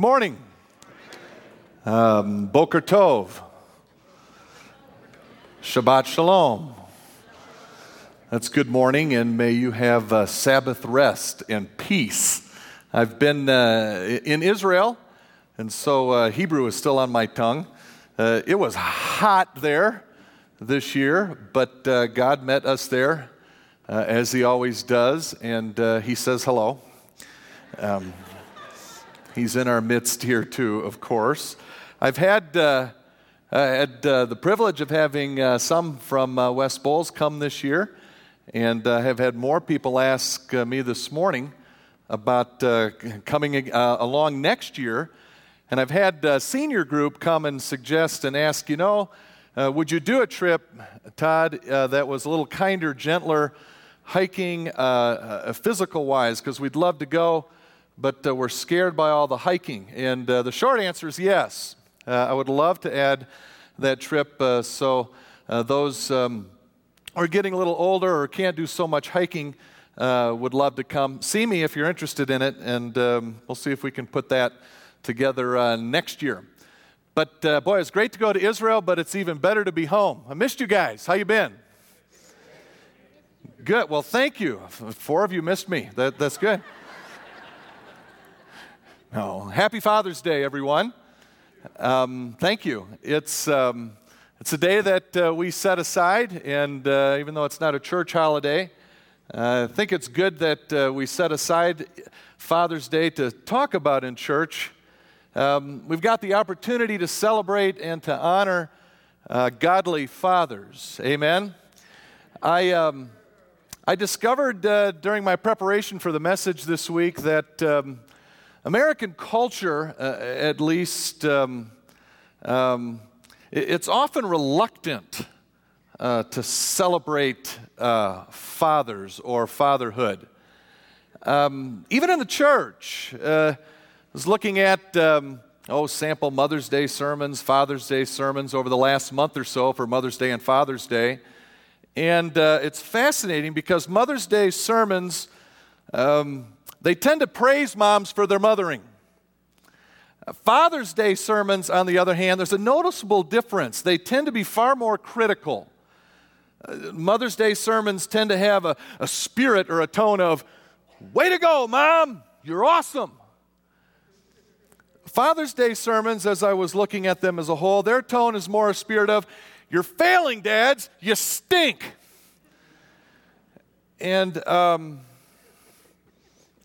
Good morning. Um, Boker Tov. Shabbat Shalom. That's good morning, and may you have uh, Sabbath rest and peace. I've been uh, in Israel, and so uh, Hebrew is still on my tongue. Uh, it was hot there this year, but uh, God met us there, uh, as He always does, and He says hello. Um, He's in our midst here, too, of course. I've had, uh, I had uh, the privilege of having uh, some from uh, West Bowles come this year, and uh, have had more people ask uh, me this morning about coming along next year. And I've had a senior group come and suggest and ask, you know, would you do a trip, Todd, that was a little kinder, gentler, hiking, physical wise, because we'd love to go but uh, we're scared by all the hiking? And uh, the short answer is yes. Uh, I would love to add that trip uh, so uh, those um, are getting a little older or can't do so much hiking uh, would love to come see me if you're interested in it, and um, we'll see if we can put that together next year. But boy, it's great to go to Israel, but it's even better to be home. I missed you guys. How you been? Good. Well, thank you. Four of you missed me. That, that's good. No. Happy Father's Day, everyone. Um, thank you. It's, um, it's a day that uh, we set aside, and uh, even though it's not a church holiday, uh, I think it's good that uh, we set aside Father's Day to talk about in church. Um, we've got the opportunity to celebrate and to honor uh, godly fathers. Amen. I, um, I discovered uh, during my preparation for the message this week that um, American culture, uh, at least, um, um, it's often reluctant uh, to celebrate uh, fathers or fatherhood. Um, even in the church, uh, I was looking at, um, oh, sample Mother's Day sermons, Father's Day sermons over the last month or so for Mother's Day and Father's Day. And uh, it's fascinating because Mother's Day sermons, um, they tend to praise moms for their mothering. Father's Day sermons, on the other hand, there's a noticeable difference. They tend to be far more critical. Uh, Mother's Day sermons tend to have a, a spirit or a tone of, Way to go, mom! You're awesome! Father's Day sermons, as I was looking at them as a whole, their tone is more a spirit of, You're failing, dads! You stink! And um,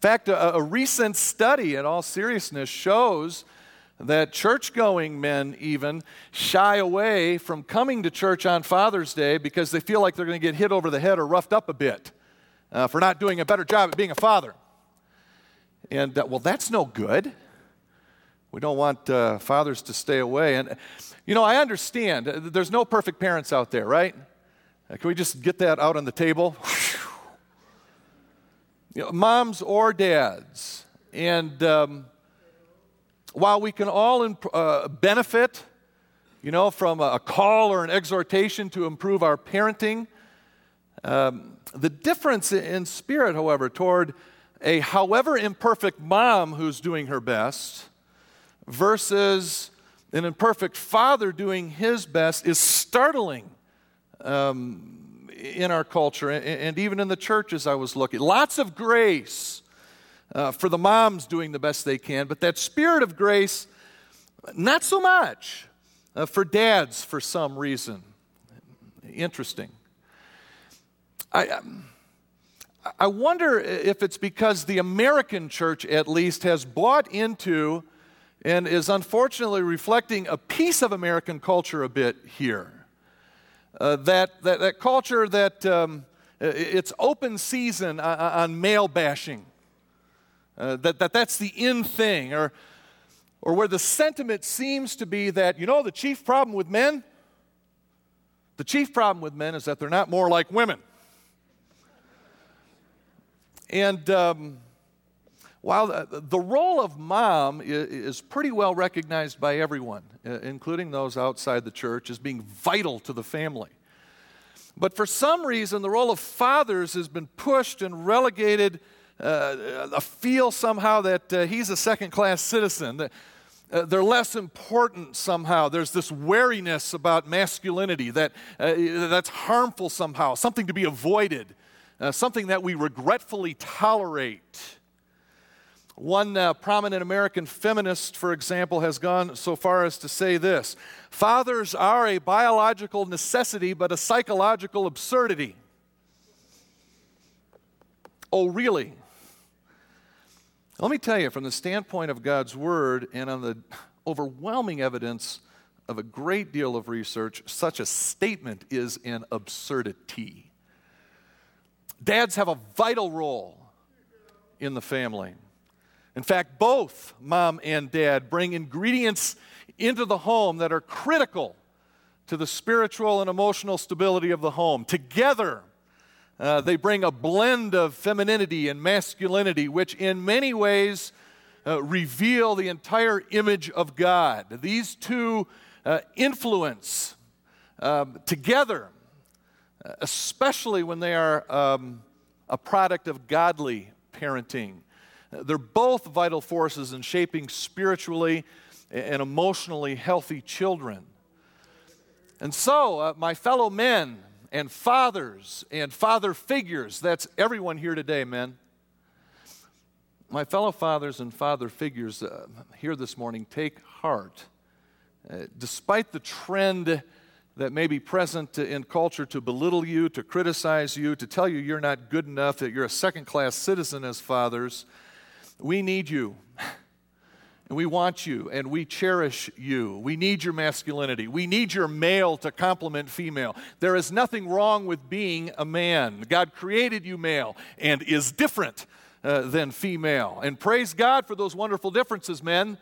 fact, a, a recent study, in all seriousness, shows that church going men even shy away from coming to church on Father's Day because they feel like they're going to get hit over the head or roughed up a bit uh, for not doing a better job at being a father. And, uh, well, that's no good. We don't want uh, fathers to stay away. And, you know, I understand. There's no perfect parents out there, right? Uh, can we just get that out on the table? You know, moms or dads. And um, while we can all imp- uh, benefit, you know, from a call or an exhortation to improve our parenting, um, the difference in spirit, however, toward a however imperfect mom who's doing her best versus an imperfect father doing his best is startling. Um, in our culture and even in the churches I was looking. Lots of grace uh, for the moms doing the best they can, but that spirit of grace, not so much uh, for dads for some reason. Interesting. I, um, I wonder if it's because the American church, at least, has bought into and is unfortunately reflecting a piece of American culture a bit here. Uh, that, that, that culture that um, it's open season on, on male bashing, uh, that, that that's the in thing, or, or where the sentiment seems to be that, you know, the chief problem with men, the chief problem with men is that they're not more like women. And um, while the, the, role of mom is, pretty well recognized by everyone, including those outside the church, as being vital to the family. But for some reason, the role of fathers has been pushed and relegated uh, feel somehow that uh, he's a second class citizen. That, uh, they're less important somehow. There's this wariness about masculinity that, uh, that's harmful somehow, something to be avoided, uh, something that we regretfully tolerate. One uh, prominent American feminist, for example, has gone so far as to say this Fathers are a biological necessity, but a psychological absurdity. Oh, really? Let me tell you, from the standpoint of God's Word and on the overwhelming evidence of a great deal of research, such a statement is an absurdity. Dads have a vital role in the family. In fact, both mom and dad bring ingredients into the home that are critical to the spiritual and emotional stability of the home. Together, uh, they bring a blend of femininity and masculinity, which in many ways uh, reveal the entire image of God. These two uh, influence um, together, uh, especially when they are um, a product of godly parenting. They're both vital forces in shaping spiritually and emotionally healthy children. And so, uh, my fellow men and fathers and father figures, that's everyone here today, men. My fellow fathers and father figures uh, here this morning, take heart. Uh, despite the trend that may be present in culture to belittle you, to criticize you, to tell you you're not good enough, that you're a second class citizen as fathers, we need you. And we want you and we cherish you. We need your masculinity. We need your male to complement female. There is nothing wrong with being a man. God created you male and is different uh, than female. And praise God for those wonderful differences, men.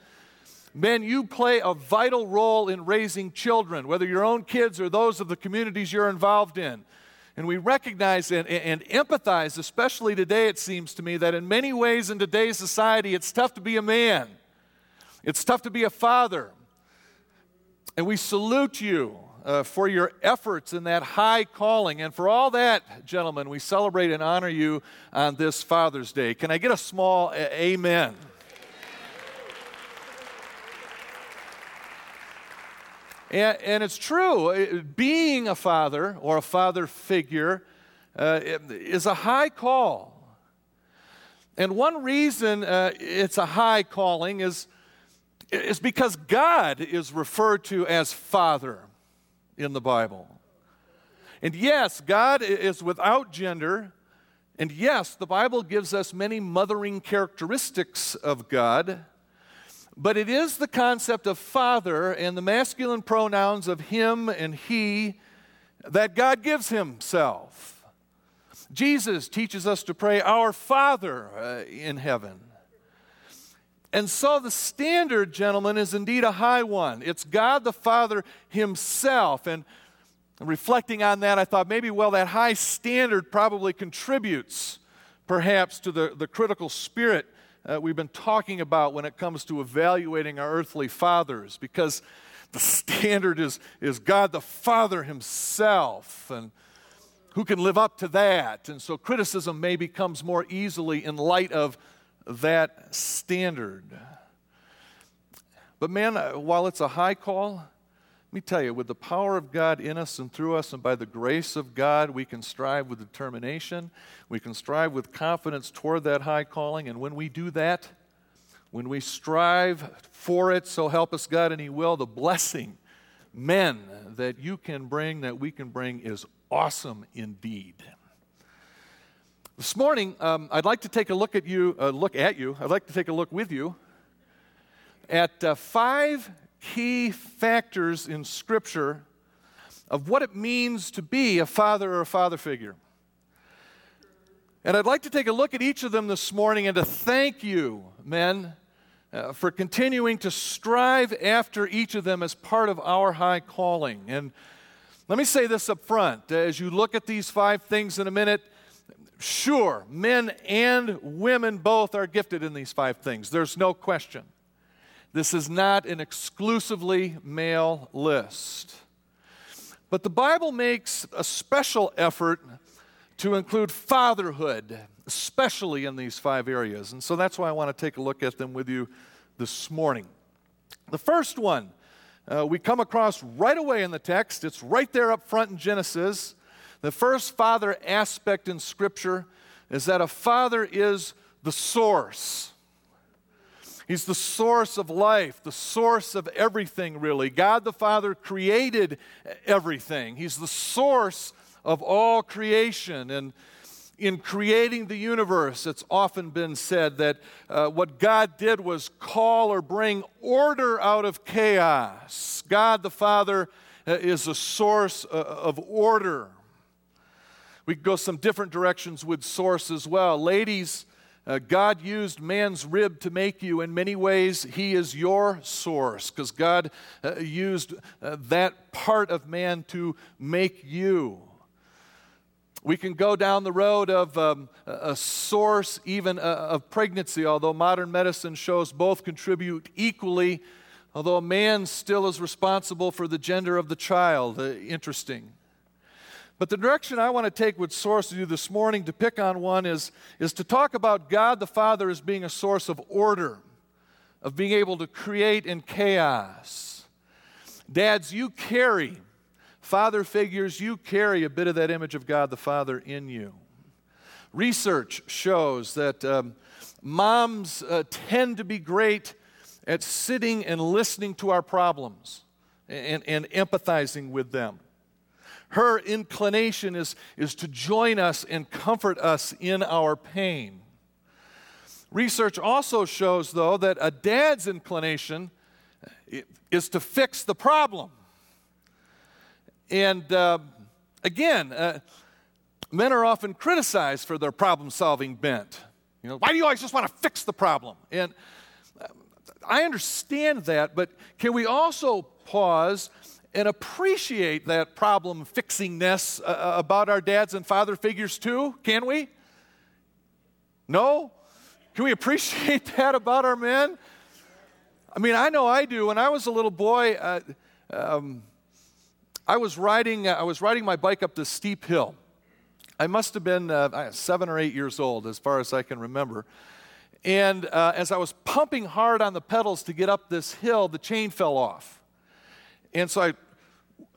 Men, you play a vital role in raising children, whether your own kids or those of the communities you're involved in. And we recognize and, and, empathize, especially today, it seems to me, that in many ways in today's society, it's tough to be a man. It's tough to be a father. And we salute you uh, for your efforts in that high calling. And for all that, gentlemen, we celebrate and honor you on this Father's Day. Can I get a small a- amen? And, and it's true, uh, being a father or a father figure uh, is a high call. And one reason uh, it's a high calling is, is because God is referred to as Father in the Bible. And yes, God is without gender. And yes, the Bible gives us many mothering characteristics of God. But it is the concept of father and the masculine pronouns of him and he that God gives himself. Jesus teaches us to pray, Our Father uh, in heaven. And so the standard, gentlemen, is indeed a high one. It's God the Father Himself. And reflecting on that, I thought maybe, well, that high standard probably contributes perhaps to the, the critical spirit uh, we've been talking about when it comes to evaluating our earthly fathers, because the standard is, is God the Father Himself. And who can live up to that? And so criticism maybe comes more easily in light of that standard. But man, uh, while it's a high call, let me tell you, with the power of God in us and through us, and by the grace of God, we can strive with determination. We can strive with confidence toward that high calling. And when we do that, when we strive for it, so help us God and He will, the blessing, men, that you can bring, that we can bring, is awesome indeed. This morning, um, I'd like to take a look at you, uh, look at you. I'd like to take a look with you at uh, five key factors in Scripture of what it means to be a father or a father figure. And I'd like to take a look at each of them this morning and to thank you, men, uh, for continuing to strive after each of them as part of our high calling. And let me say this up front as you look at these five things in a minute, sure, men and women both are gifted in these five things. There's no question. This is not an exclusively male list. But the Bible makes a special effort to include fatherhood, especially in these five areas. And so that's why I want to take a look at them with you this morning. The first one uh, we come across right away in the text, it's right there up front in Genesis. The first father aspect in Scripture is that a father is the source. He's the source of life, the source of everything, really. God the Father created everything. He's the source of all creation. And in creating the universe, it's often been said that uh, what God did was call or bring order out of chaos. God the Father uh, is a source uh, of order. We go some different directions with source as well. Ladies, uh, God used man's rib to make you. In many ways, He is your source because God uh, used uh, that part of man to make you. We can go down the road of um, a source even uh, of pregnancy, although modern medicine shows both contribute equally, although a man still is responsible for the gender of the child. Uh, interesting. But the direction I want to take with source to you this morning, to pick on one, is, is to talk about God the Father as being a source of order, of being able to create in chaos. Dads, you carry Father figures, you carry a bit of that image of God the Father in you. Research shows that um, moms uh, tend to be great at sitting and listening to our problems and, and empathizing with them. Her inclination is, is to join us and comfort us in our pain. Research also shows, though, that a dad's inclination is to fix the problem and uh, again, uh, men are often criticized for their problem solving bent. You know, why do you always just want to fix the problem? And uh, I understand that, but can we also pause and appreciate that problem fixingness uh, uh, about our dads and father figures too? Can we? No? Can we appreciate that about our men? I mean, I know I do. When I was a little boy, uh, um, I was riding, uh, I was riding my bike up this steep hill. I must have been uh, seven or eight years old, as far as I can remember. And uh, as I was pumping hard on the pedals to get up this hill, the chain fell off. And so I,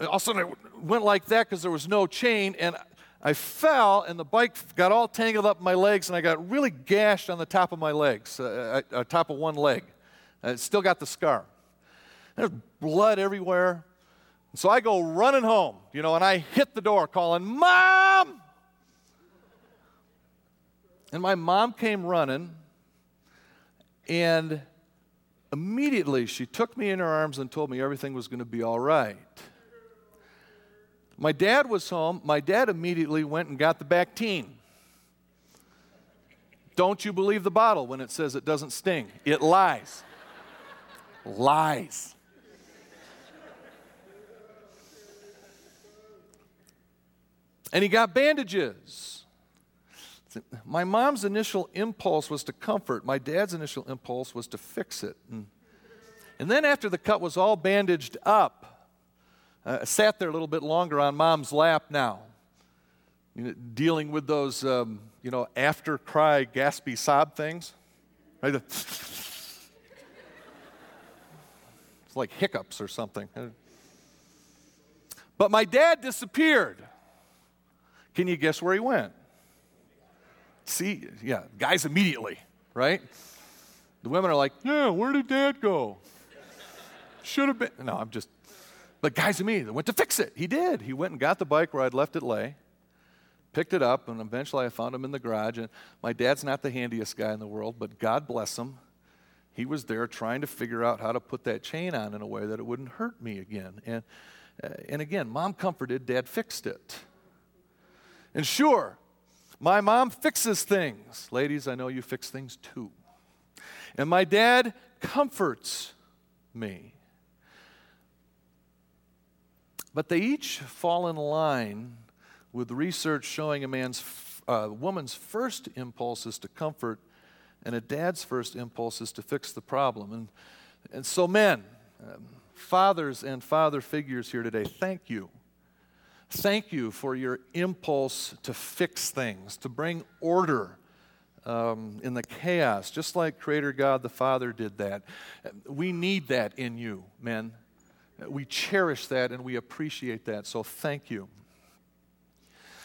all of a sudden, I went like that because there was no chain, and I fell, and the bike got all tangled up in my legs, and I got really gashed on the top of my legs, uh, uh, uh top of one leg. I still got the scar. There's blood everywhere. So I go running home, you know, and I hit the door calling, Mom! And my mom came running, and immediately she took me in her arms and told me everything was going to be all right. My dad was home. My dad immediately went and got the Bactine. Don't you believe the bottle when it says it doesn't sting? It lies. lies. and he got bandages. My mom's initial impulse was to comfort, my dad's initial impulse was to fix it. And, and then, after the cut was all bandaged up, uh, I sat there a little bit longer on mom's lap now, you know, dealing with those, um, you know, after cry, gaspy sob things. Right? it's like hiccups or something. But my dad disappeared. Can you guess where he went? See, yeah, guys immediately, right? The women are like, yeah, where did dad go? Should have been. No, I'm just, but guys immediately went to fix it. He did. He went and got the bike where I'd left it lay, picked it up, and eventually I found him in the garage. And my dad's not the handiest guy in the world, but God bless him. He was there trying to figure out how to put that chain on in a way that it wouldn't hurt me again. And, uh, and again, mom comforted, dad fixed it. And sure, my mom fixes things. Ladies, I know you fix things too. And my dad comforts me. But they each fall in line with research showing a man's, uh, woman's first impulse is to comfort, and a dad's first impulse is to fix the problem. And, and so, men, um, fathers and father figures here today, thank you Thank you for your impulse to fix things, to bring order um, in the chaos, just like Creator God the Father did that. We need that in you, men. We cherish that and we appreciate that, so thank you.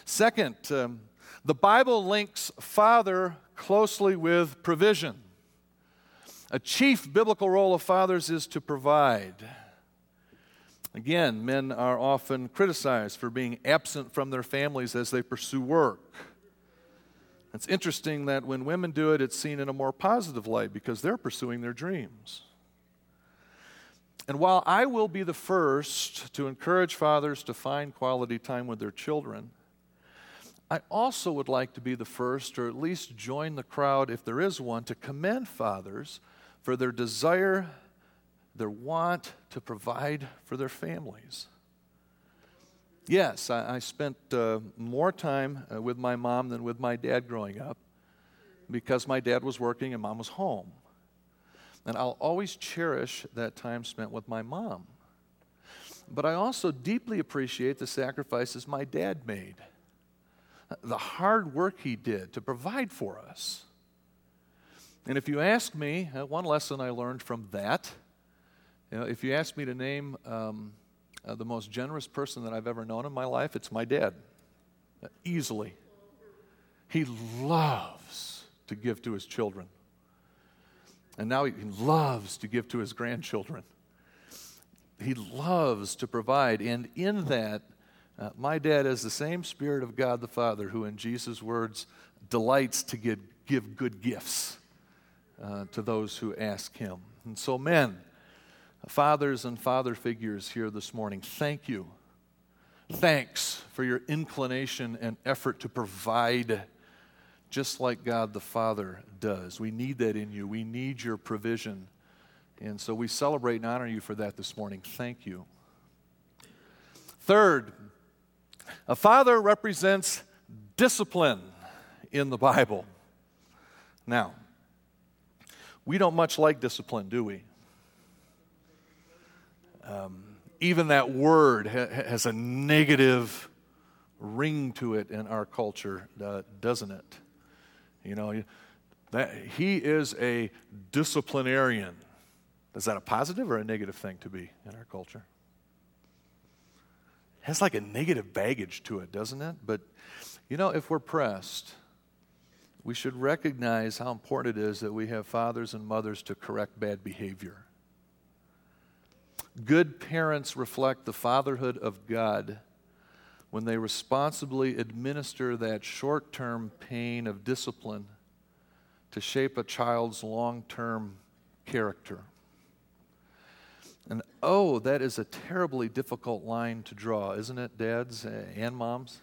Second, um, the Bible links father closely with provision. A chief biblical role of fathers is to provide. Again, men are often criticized for being absent from their families as they pursue work. It's interesting that when women do it, it's seen in a more positive light because they're pursuing their dreams. And while I will be the first to encourage fathers to find quality time with their children, I also would like to be the first, or at least join the crowd if there is one, to commend fathers for their desire, their want to provide for their families. Yes, I, I spent uh, more time uh, with my mom than with my dad growing up because my dad was working and mom was home. And I'll always cherish that time spent with my mom. But I also deeply appreciate the sacrifices my dad made, the hard work he did to provide for us. And if you ask me, uh, one lesson I learned from that, you know, if you ask me to name um, uh, the most generous person that I've ever known in my life, it's my dad. Uh, easily. He loves to give to his children. And now he loves to give to his grandchildren. He loves to provide. And in that, uh, my dad has the same Spirit of God the Father who, in Jesus' words, delights to give, give good gifts uh, to those who ask him. And so, men, fathers and father figures here this morning, thank you. Thanks for your inclination and effort to provide just like God the Father does. We need that in you. We need your provision. And so we celebrate and honor you for that this morning. Thank you. Third, a father represents discipline in the Bible. Now, we don't much like discipline, do we? Um, even that word ha- has a negative ring to it in our culture, uh, doesn't it? You know, that, he is a disciplinarian. Is that a positive or a negative thing to be in our culture? It has like a negative baggage to it, doesn't it? But, you know, if we're pressed, we should recognize how important it is that we have fathers and mothers to correct bad behavior. Good parents reflect the fatherhood of God when they responsibly administer that short term pain of discipline to shape a child's long term character. And oh, that is a terribly difficult line to draw, isn't it, dads and moms?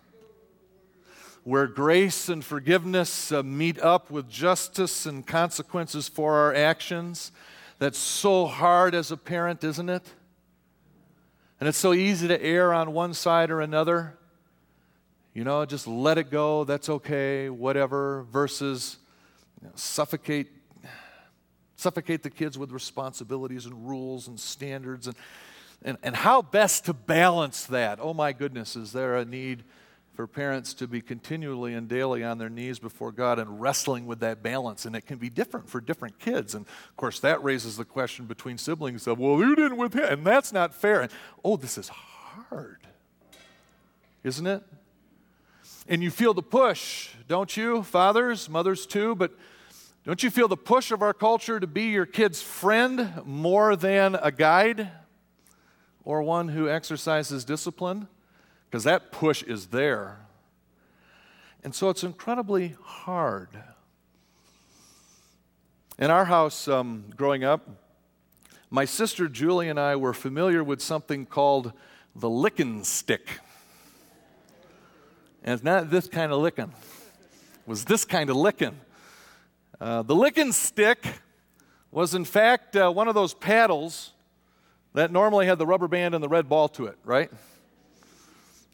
Where grace and forgiveness uh, meet up with justice and consequences for our actions. That's so hard as a parent, isn't it? And it's so easy to err on one side or another. You know, just let it go, that's okay, whatever, versus you know, suffocate suffocate the kids with responsibilities and rules and standards. And, and, and how best to balance that. Oh my goodness, is there a need for parents to be continually and daily on their knees before God and wrestling with that balance. And it can be different for different kids. And of course, that raises the question between siblings of, well, you didn't with him, and that's not fair. And oh, this is hard, isn't it? And you feel the push, don't you? Fathers, mothers too, but don't you feel the push of our culture to be your kid's friend more than a guide or one who exercises discipline? Because that push is there. And so it's incredibly hard. In our house, um, growing up, my sister Julie and I were familiar with something called the licking stick. And it's not this kind of licking, it was this kind of licking. Uh, the licking stick was, in fact, uh, one of those paddles that normally had the rubber band and the red ball to it, right?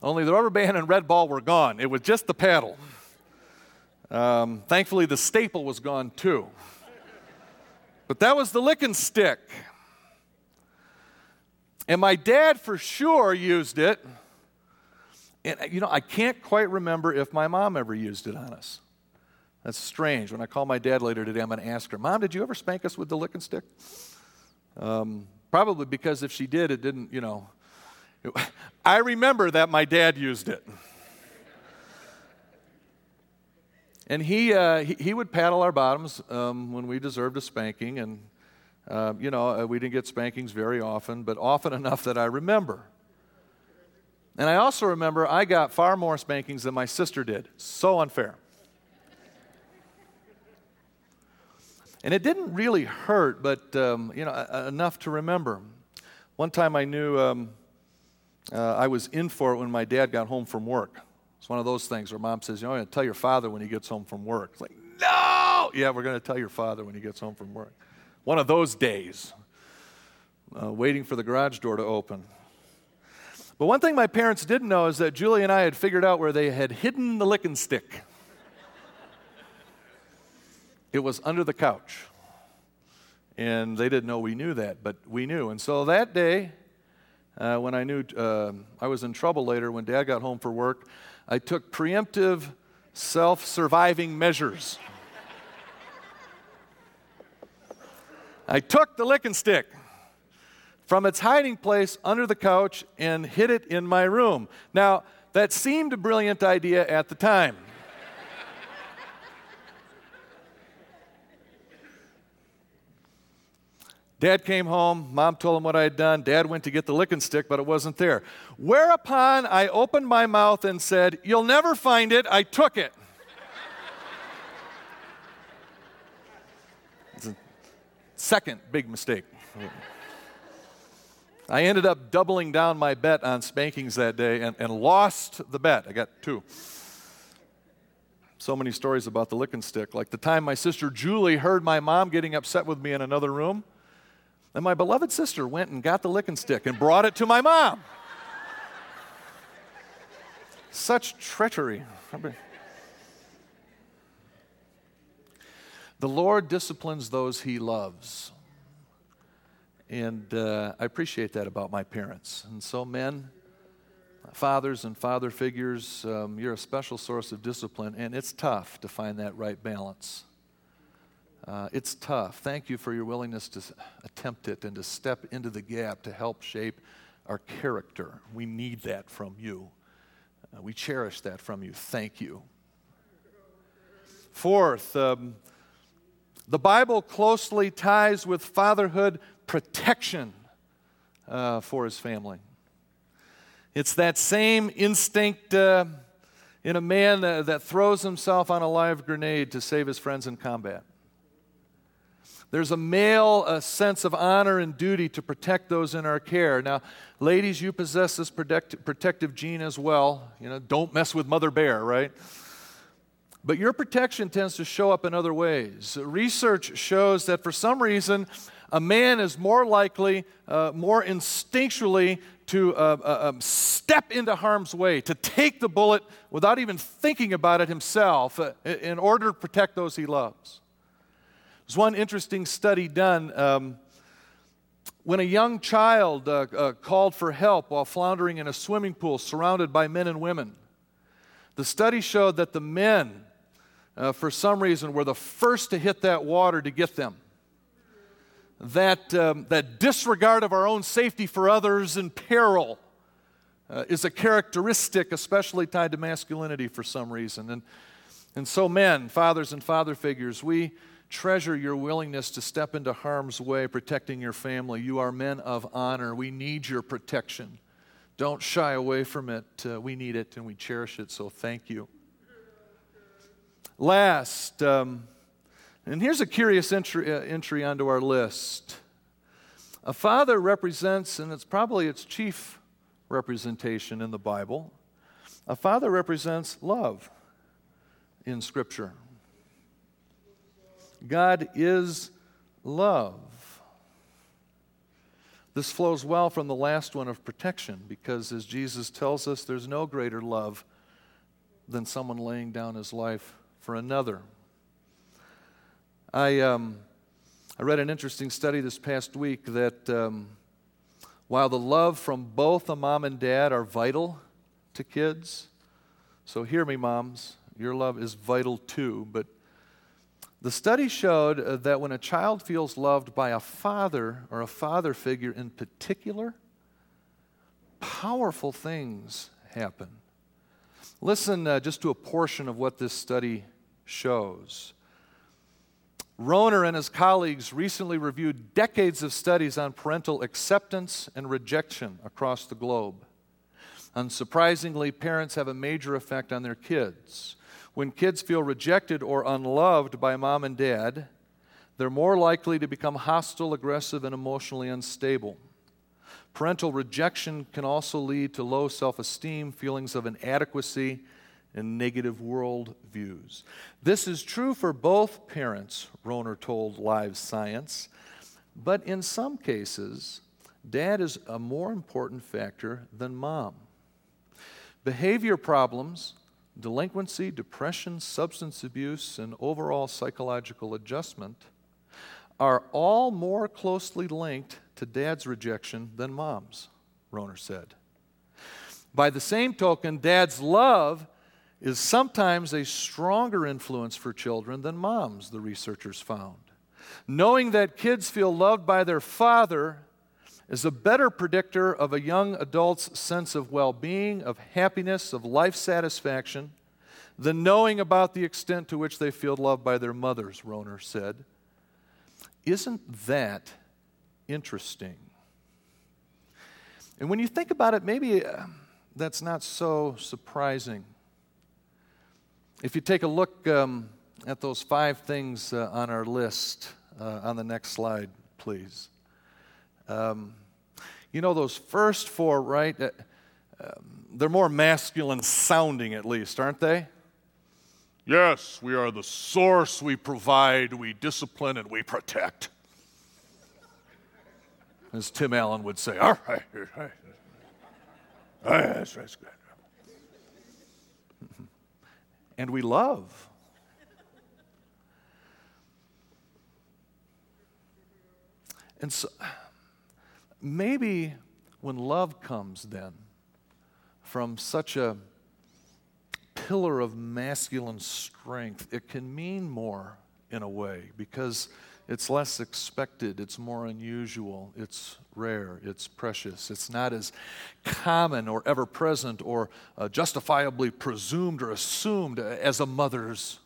Only the rubber band and red ball were gone. It was just the paddle. Um, thankfully, the staple was gone too. But that was the licking stick. And my dad for sure used it And, you know, I can't quite remember if my mom ever used it on us. That's strange. When I call my dad later today, I'm going to ask her, Mom, did you ever spank us with the licking stick? Um, probably because if she did, it didn't, you know. I remember that my dad used it. And he, uh, he, he, would paddle our bottoms um, when we deserved a spanking. And, uh, you know, uh, we didn't get spankings very often, but often enough that I remember. And I also remember I got far more spankings than my sister did. So unfair. And it didn't really hurt, but, um, you know, enough to remember. One time I knew um, uh, I was in for it when my dad got home from work. It's one of those things where mom says, you know, I'm going to tell your father when he gets home from work. It's like, no! Yeah, we're going to tell your father when he gets home from work. One of those days, uh, waiting for the garage door to open. But one thing my parents didn't know is that Julie and I had figured out where they had hidden the licking stick. it was under the couch. And they didn't know we knew that, but we knew. And so that day, uh, when I knew uh, I was in trouble later, when dad got home for work, I took preemptive self surviving measures. I took the licking stick from its hiding place under the couch and hid it in my room. Now, that seemed a brilliant idea at the time. Dad came home. Mom told him what I had done. Dad went to get the licking stick, but it wasn't there. Whereupon I opened my mouth and said, You'll never find it. I took it. second big mistake. I ended up doubling down my bet on spankings that day and, and lost the bet. I got two. So many stories about the licking stick. Like the time my sister Julie heard my mom getting upset with me in another room. And my beloved sister went and got the licking stick and brought it to my mom. Such treachery. The Lord disciplines those he loves. And uh, I appreciate that about my parents. And so, men, fathers, and father figures, um, you're a special source of discipline, and it's tough to find that right balance. Uh, it's tough. Thank you for your willingness to attempt it and to step into the gap to help shape our character. We need that from you. Uh, we cherish that from you. Thank you. Fourth, um, the Bible closely ties with fatherhood protection uh, for his family. It's that same instinct uh, in a man that throws himself on a live grenade to save his friends in combat. There's a male a sense of honor and duty to protect those in our care. Now, ladies, you possess this protect, protective gene as well. You know, don't mess with Mother Bear, right? But your protection tends to show up in other ways. Research shows that for some reason, a man is more likely, uh, more instinctually, to uh, uh, um, step into harm's way, to take the bullet without even thinking about it himself uh, in order to protect those he loves. There's one interesting study done. Um, when a young child uh, uh, called for help while floundering in a swimming pool surrounded by men and women, the study showed that the men, uh, for some reason, were the first to hit that water to get them. That, um, that disregard of our own safety for others in peril uh, is a characteristic, especially tied to masculinity for some reason. And, and so, men, fathers, and father figures, we treasure your willingness to step into harm's way, protecting your family. You are men of honor. We need your protection. Don't shy away from it. Uh, we need it and we cherish it, so thank you. Last, um, and here's a curious entry, uh, entry onto our list. A father represents, and it's probably its chief representation in the Bible, a father represents love in Scripture. God is love. This flows well from the last one of protection because, as Jesus tells us, there's no greater love than someone laying down his life for another. I, um, I read an interesting study this past week that um, while the love from both a mom and dad are vital to kids. So hear me, moms. Your love is vital too. But the study showed uh, that when a child feels loved by a father or a father figure in particular, powerful things happen. Listen uh, just to a portion of what this study shows. Rohner and his colleagues recently reviewed decades of studies on parental acceptance and rejection across the globe. Unsurprisingly, parents have a major effect on their kids. When kids feel rejected or unloved by mom and dad, they're more likely to become hostile, aggressive, and emotionally unstable. Parental rejection can also lead to low self esteem, feelings of inadequacy, and negative world views. This is true for both parents, Rohner told Live Science, but in some cases, dad is a more important factor than mom. Behavior problems delinquency, depression, substance abuse, and overall psychological adjustment are all more closely linked to dad's rejection than mom's, Rohner said. By the same token, dad's love is sometimes a stronger influence for children than mom's, the researchers found. Knowing that kids feel loved by their father is a better predictor of a young adult's sense of well being, of happiness, of life satisfaction, than knowing about the extent to which they feel loved by their mothers, Rohner said. Isn't that interesting? And when you think about it, maybe uh, that's not so surprising. If you take a look um, at those five things uh, on our list uh, on the next slide, please. Um, you know, those first four, right? Uh, they're more masculine sounding, at least, aren't they? Yes, we are the source, we provide, we discipline, and we protect. As Tim Allen would say, all right, all right. All right that's, that's good. And we love. And so maybe when love comes then from such a pillar of masculine strength, it can mean more in a way because it's less expected, it's more unusual, it's rare, it's precious. It's not as common or ever present or uh, justifiably presumed or assumed as a mother's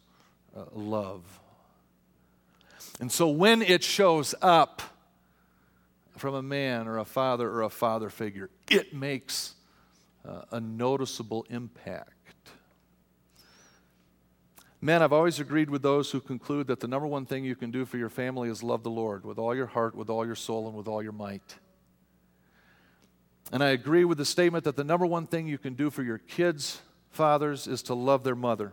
uh, love. And so when it shows up, from a man or a father or a father figure, it makes uh, a noticeable impact. Men, I've always agreed with those who conclude that the number one thing you can do for your family is love the Lord with all your heart, with all your soul, and with all your might. And I agree with the statement that the number one thing you can do for your kids, fathers, is to love their mother.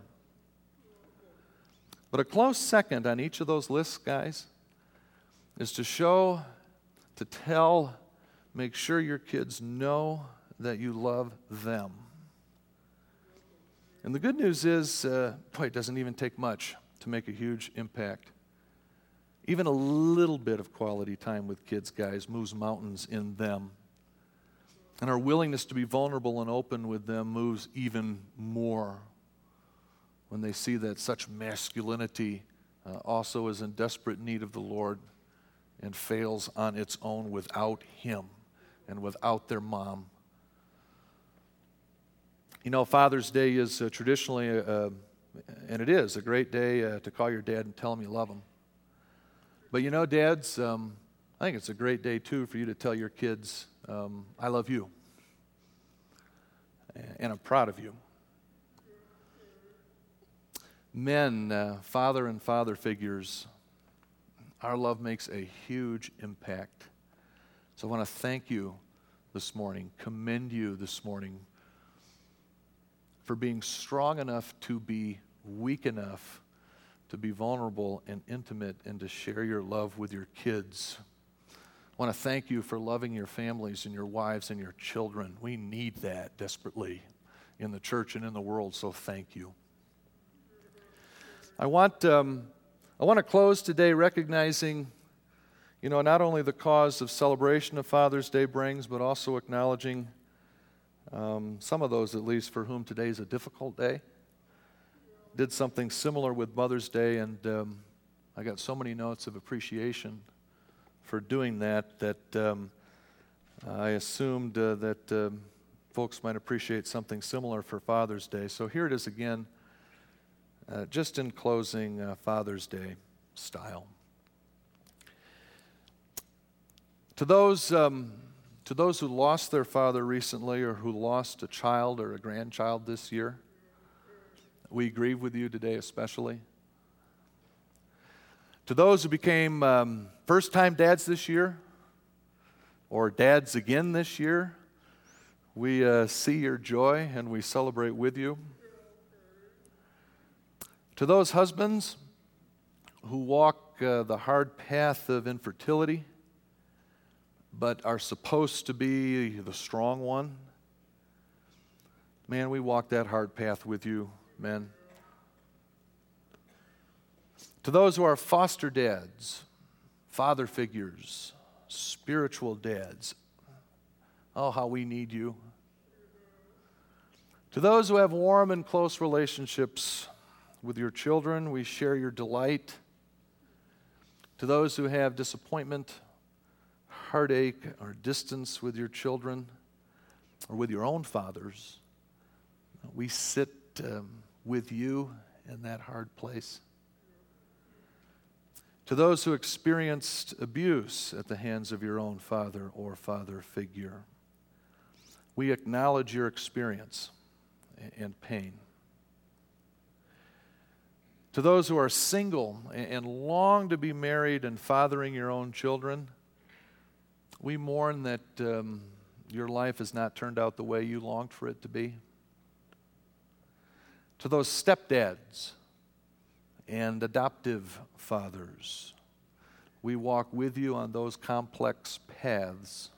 But a close second on each of those lists, guys, is to show to tell, make sure your kids know that you love them. And the good news is, uh, boy, it doesn't even take much to make a huge impact. Even a little bit of quality time with kids, guys, moves mountains in them. And our willingness to be vulnerable and open with them moves even more when they see that such masculinity uh, also is in desperate need of the Lord and fails on its own without him and without their mom. You know, Father's Day is uh, traditionally, uh, and it is, a great day uh, to call your dad and tell him you love him. But you know, dads, um, I think it's a great day too for you to tell your kids, um, I love you. And I'm proud of you. Men, uh, father and father figures, our love makes a huge impact. So I want to thank you this morning, commend you this morning for being strong enough to be weak enough to be vulnerable and intimate and to share your love with your kids. I want to thank you for loving your families and your wives and your children. We need that desperately in the church and in the world, so thank you. I want um, I want to close today recognizing, you know, not only the cause of celebration of Father's Day brings, but also acknowledging Um, some of those, at least, for whom today is a difficult day. Did something similar with Mother's Day, and um, I got so many notes of appreciation for doing that that um, I assumed uh, that um, folks might appreciate something similar for Father's Day. So here it is again, uh, just in closing, uh, Father's Day style. To those, um, to those who lost their father recently or who lost a child or a grandchild this year, we grieve with you today, especially. To those who became um, first time dads this year or dads again this year, we uh, see your joy and we celebrate with you. To those husbands who walk uh, the hard path of infertility, but are supposed to be the strong one. Man, we walk that hard path with you, men. To those who are foster dads, father figures, spiritual dads, oh, how we need you. To those who have warm and close relationships with your children, we share your delight. To those who have disappointment, heartache or distance with your children or with your own fathers, we sit um, with you in that hard place. To those who experienced abuse at the hands of your own father or father figure, we acknowledge your experience and pain. To those who are single and long to be married and fathering your own children, we mourn that um, your life has not turned out the way you longed for it to be. To those stepdads and adoptive fathers, we walk with you on those complex paths.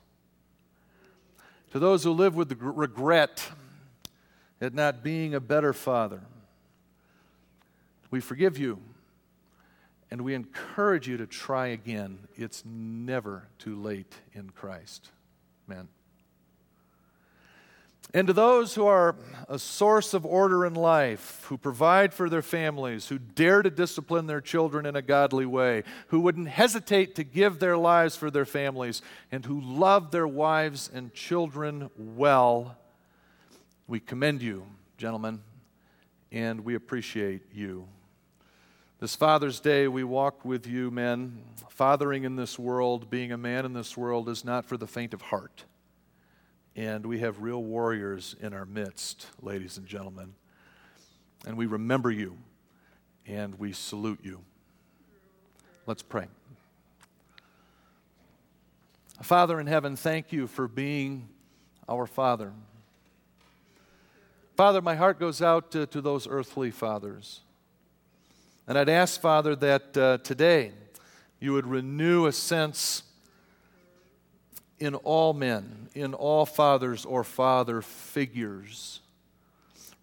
To those who live with regret at not being a better father, we forgive you and we encourage you to try again. It's never too late in Christ. Amen. And to those who are a source of order in life, who provide for their families, who dare to discipline their children in a godly way, who wouldn't hesitate to give their lives for their families, and who love their wives and children well, we commend you, gentlemen, and we appreciate you. This Father's Day, we walk with you, men. Fathering in this world, being a man in this world, is not for the faint of heart. And we have real warriors in our midst, ladies and gentlemen. And we remember you and we salute you. Let's pray. Father in heaven, thank you for being our Father. Father, my heart goes out to, to those earthly fathers and I'd ask, Father, that uh, today you would renew a sense in all men, in all fathers or father figures.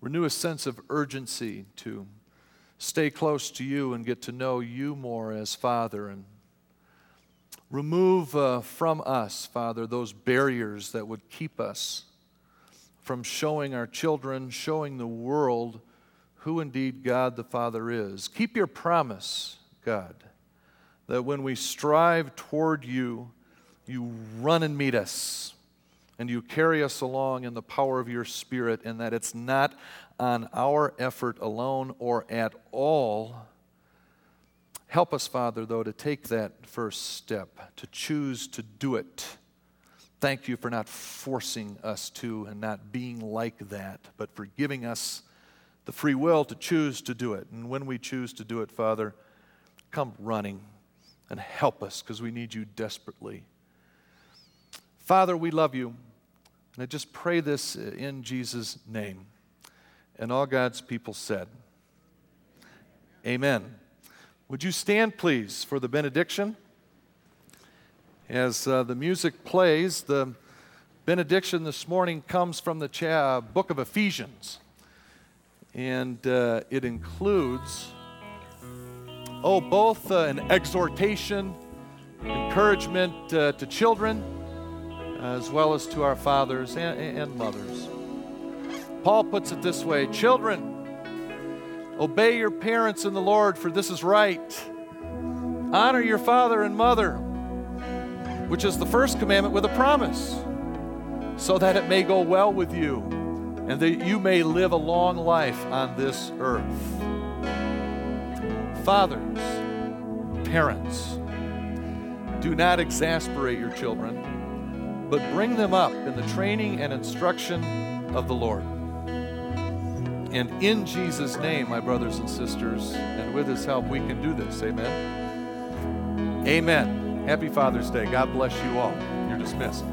Renew a sense of urgency to stay close to you and get to know you more as Father. And remove uh, from us, Father, those barriers that would keep us from showing our children, showing the world who indeed God the Father is. Keep your promise, God, that when we strive toward you, you run and meet us and you carry us along in the power of your Spirit, and that it's not on our effort alone or at all. Help us, Father, though, to take that first step, to choose to do it. Thank you for not forcing us to and not being like that, but for giving us the free will to choose to do it. And when we choose to do it, Father, come running and help us because we need you desperately. Father, we love you. And I just pray this in Jesus' name. And all God's people said, Amen. Would you stand, please, for the benediction? As uh, the music plays, the benediction this morning comes from the cha- book of Ephesians and uh, it includes, oh, both uh, an exhortation, encouragement uh, to children, as well as to our fathers and, and mothers. Paul puts it this way Children, obey your parents in the Lord, for this is right. Honor your father and mother, which is the first commandment with a promise, so that it may go well with you and that you may live a long life on this earth. Fathers, parents, do not exasperate your children, but bring them up in the training and instruction of the Lord. And in Jesus' name, my brothers and sisters, and with his help, we can do this. Amen. Amen. Happy Father's Day. God bless you all. You're dismissed.